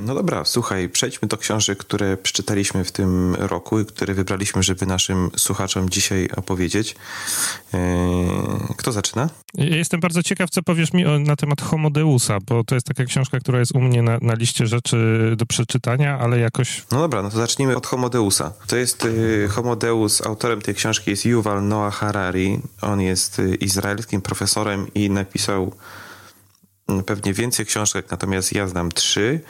No dobra, słuchaj, przejdźmy do książek, które przeczytaliśmy w tym roku i które wybraliśmy, żeby naszym słuchaczom dzisiaj opowiedzieć. E, kto zaczyna? Jestem bardzo ciekaw, co powiesz mi na temat Homodeusa, bo to jest taka książka, która jest u mnie na, na liście rzeczy do przeczytania, ale jakoś... No dobra, no to zacznijmy od Homodeusa. To jest y, Homodeus, autorem tej książki jest Yuval Noah Harari. On jest y, izraelskim profesorem i napisał mm, pewnie więcej książek, natomiast ja znam trzy.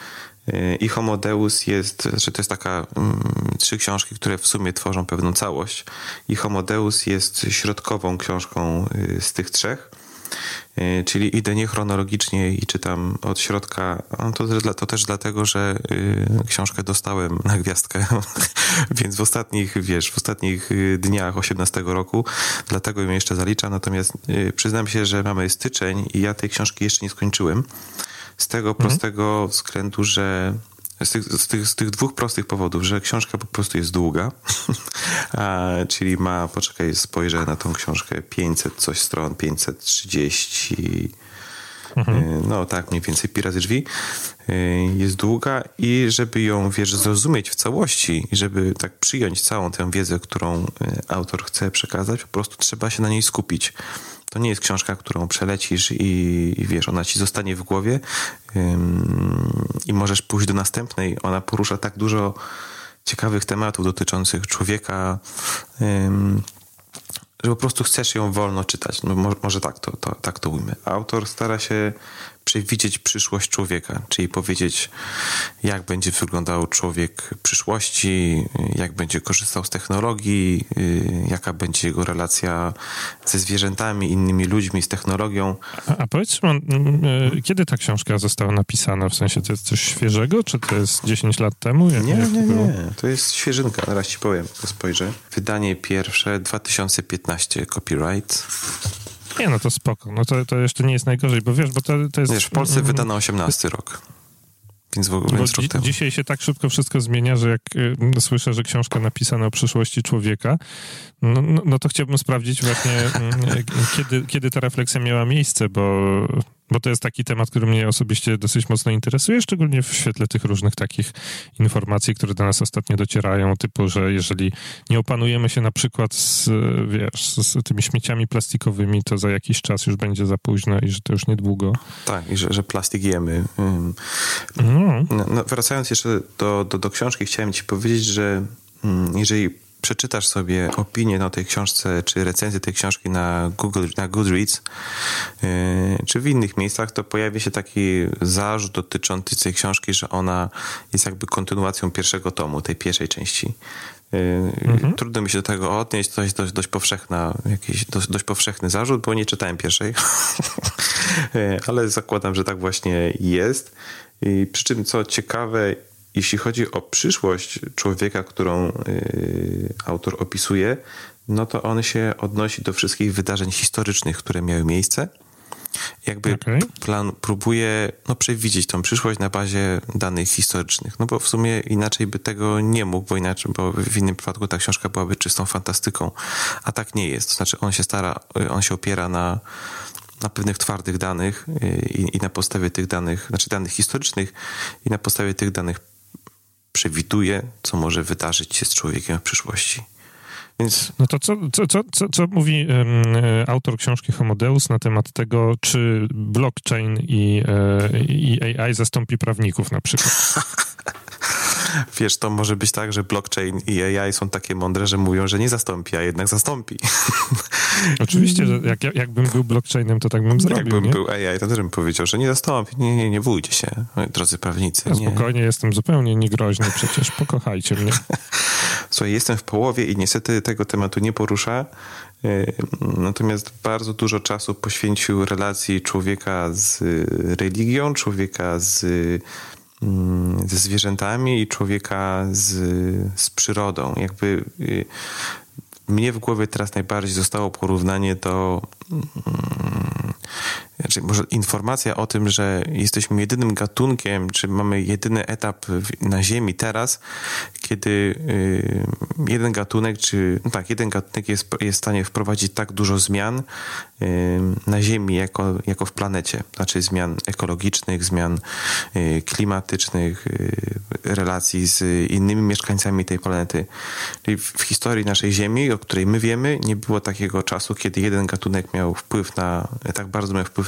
Y, I Homodeus jest, że to jest taka um, trzy książki, które w sumie tworzą pewną całość. I Homodeus jest środkową książką y, z tych trzech. Y, czyli idę nie chronologicznie i czytam od środka. To, to też dlatego, że książkę dostałem na gwiazdkę, więc w ostatnich, wiesz, w ostatnich dniach 18 roku, dlatego ją jeszcze zaliczam. Natomiast przyznam się, że mamy styczeń i ja tej książki jeszcze nie skończyłem. Z tego mhm. prostego względu, że z tych, z, tych, z tych dwóch prostych powodów, że książka po prostu jest długa, a, czyli ma, poczekaj, spojrzę na tą książkę, 500 coś stron, 530, mhm. Y, no tak, mniej więcej pi razy drzwi, y, jest długa i żeby ją, wiesz, zrozumieć w całości i żeby tak przyjąć całą tę wiedzę, którą y, autor chce przekazać, po prostu trzeba się na niej skupić. To nie jest książka, którą przelecisz i, i wiesz, ona ci zostanie w głowie ym, i możesz pójść do następnej. Ona porusza tak dużo ciekawych tematów dotyczących człowieka, ym, że po prostu chcesz ją wolno czytać. No, może, może tak, to, to, tak to ujmę. Autor stara się przewidzieć przyszłość człowieka, czyli powiedzieć, jak będzie wyglądał człowiek w przyszłości, jak będzie korzystał z technologii, y, jaka będzie jego relacja ze zwierzętami, innymi ludźmi, z technologią. A, a powiedz, Szymon, y, kiedy ta książka została napisana? W sensie to jest coś świeżego, czy to jest 10 lat temu? Jak, nie, jak nie, nie. To jest świeżynka, zaraz ci powiem, to spojrzę. Wydanie pierwsze 2015, copyright. Nie, no to spoko. No to, to jeszcze nie jest najgorzej, bo wiesz, bo to, to jest... Wiesz, w Polsce wydano 18 rok. Więc w ogóle Bo dzi- dzisiaj się tak szybko wszystko zmienia, że jak y, słyszę, że książka napisana o przyszłości człowieka, no, no, no to chciałbym sprawdzić właśnie, y, kiedy, kiedy ta refleksja miała miejsce, bo bo to jest taki temat, który mnie osobiście dosyć mocno interesuje, szczególnie w świetle tych różnych takich informacji, które do nas ostatnio docierają, typu, że jeżeli nie opanujemy się na przykład z, wiesz, z tymi śmieciami plastikowymi, to za jakiś czas już będzie za późno i że to już niedługo. Tak, i że, że plastik jemy. Mm. No. No, wracając jeszcze do, do, do książki, chciałem ci powiedzieć, że mm, jeżeli przeczytasz sobie opinię o tej książce, czy recenzję tej książki na Google, na Goodreads, yy, czy w innych miejscach, to pojawi się taki zarzut dotyczący tej książki, że ona jest jakby kontynuacją pierwszego tomu, tej pierwszej części. Yy, mhm. Trudno mi się do tego odnieść, to jest dość, dość, powszechna, jakiś dość, dość powszechny zarzut, bo nie czytałem pierwszej, yy, ale zakładam, że tak właśnie jest. I przy czym, co ciekawe, jeśli chodzi o przyszłość człowieka, którą y, autor opisuje, no to on się odnosi do wszystkich wydarzeń historycznych, które miały miejsce. Jakby okay. plan próbuje no, przewidzieć tą przyszłość na bazie danych historycznych. No bo w sumie inaczej by tego nie mógł, bo inaczej, bo w innym przypadku ta książka byłaby czystą fantastyką. A tak nie jest. To znaczy on się stara, on się opiera na, na pewnych twardych danych y, i, i, na podstawie tych danych, znaczy danych historycznych i na podstawie tych danych przewiduje, co może wydarzyć się z człowiekiem w przyszłości. Więc... No to co, co, co, co, co mówi um, autor książki Homodeus na temat tego, czy blockchain i, e, i AI zastąpi prawników na przykład? Wiesz, to może być tak, że blockchain i AI są takie mądre, że mówią, że nie zastąpi, a jednak zastąpi. Oczywiście, że jak, jakbym był blockchainem, to tak bym zrobił, Jakbym nie? był AI, to też bym powiedział, że nie zastąpi. Nie, nie, nie bójcie się, drodzy prawnicy. Ja spokojnie, jestem zupełnie niegroźny, przecież pokochajcie mnie. Słuchaj, jestem w połowie i niestety tego tematu nie porusza. E, natomiast bardzo dużo czasu poświęcił relacji człowieka z religią, człowieka z ze zwierzętami i człowieka z, z przyrodą. Jakby y, mnie w głowie teraz najbardziej zostało porównanie do mm, znaczy może informacja o tym, że jesteśmy jedynym gatunkiem, czy mamy jedyny etap na Ziemi teraz, kiedy y, jeden gatunek, czy no tak, jeden gatunek jest, jest w stanie wprowadzić tak dużo zmian y, na Ziemi jako, jako w planecie. Znaczy zmian ekologicznych, zmian y, klimatycznych, relacji z innymi mieszkańcami tej planety. W historii naszej Ziemi, o której my wiemy, nie było takiego czasu, kiedy jeden gatunek miał wpływ na, tak bardzo miał wpływ